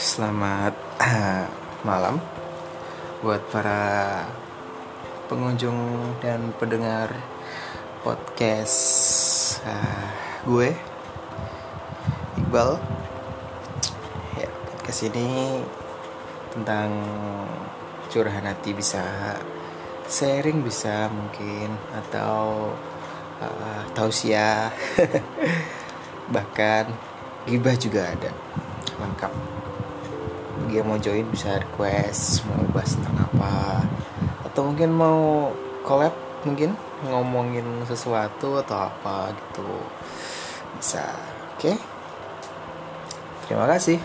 Selamat malam buat para pengunjung dan pendengar podcast uh, gue Iqbal. Ya, podcast ini tentang curahan hati bisa sharing bisa mungkin atau uh, tausiah bahkan gibah juga ada lengkap yang mau join bisa request mau bahas tentang apa. Atau mungkin mau collab mungkin ngomongin sesuatu atau apa gitu. Bisa oke? Okay? terima kasih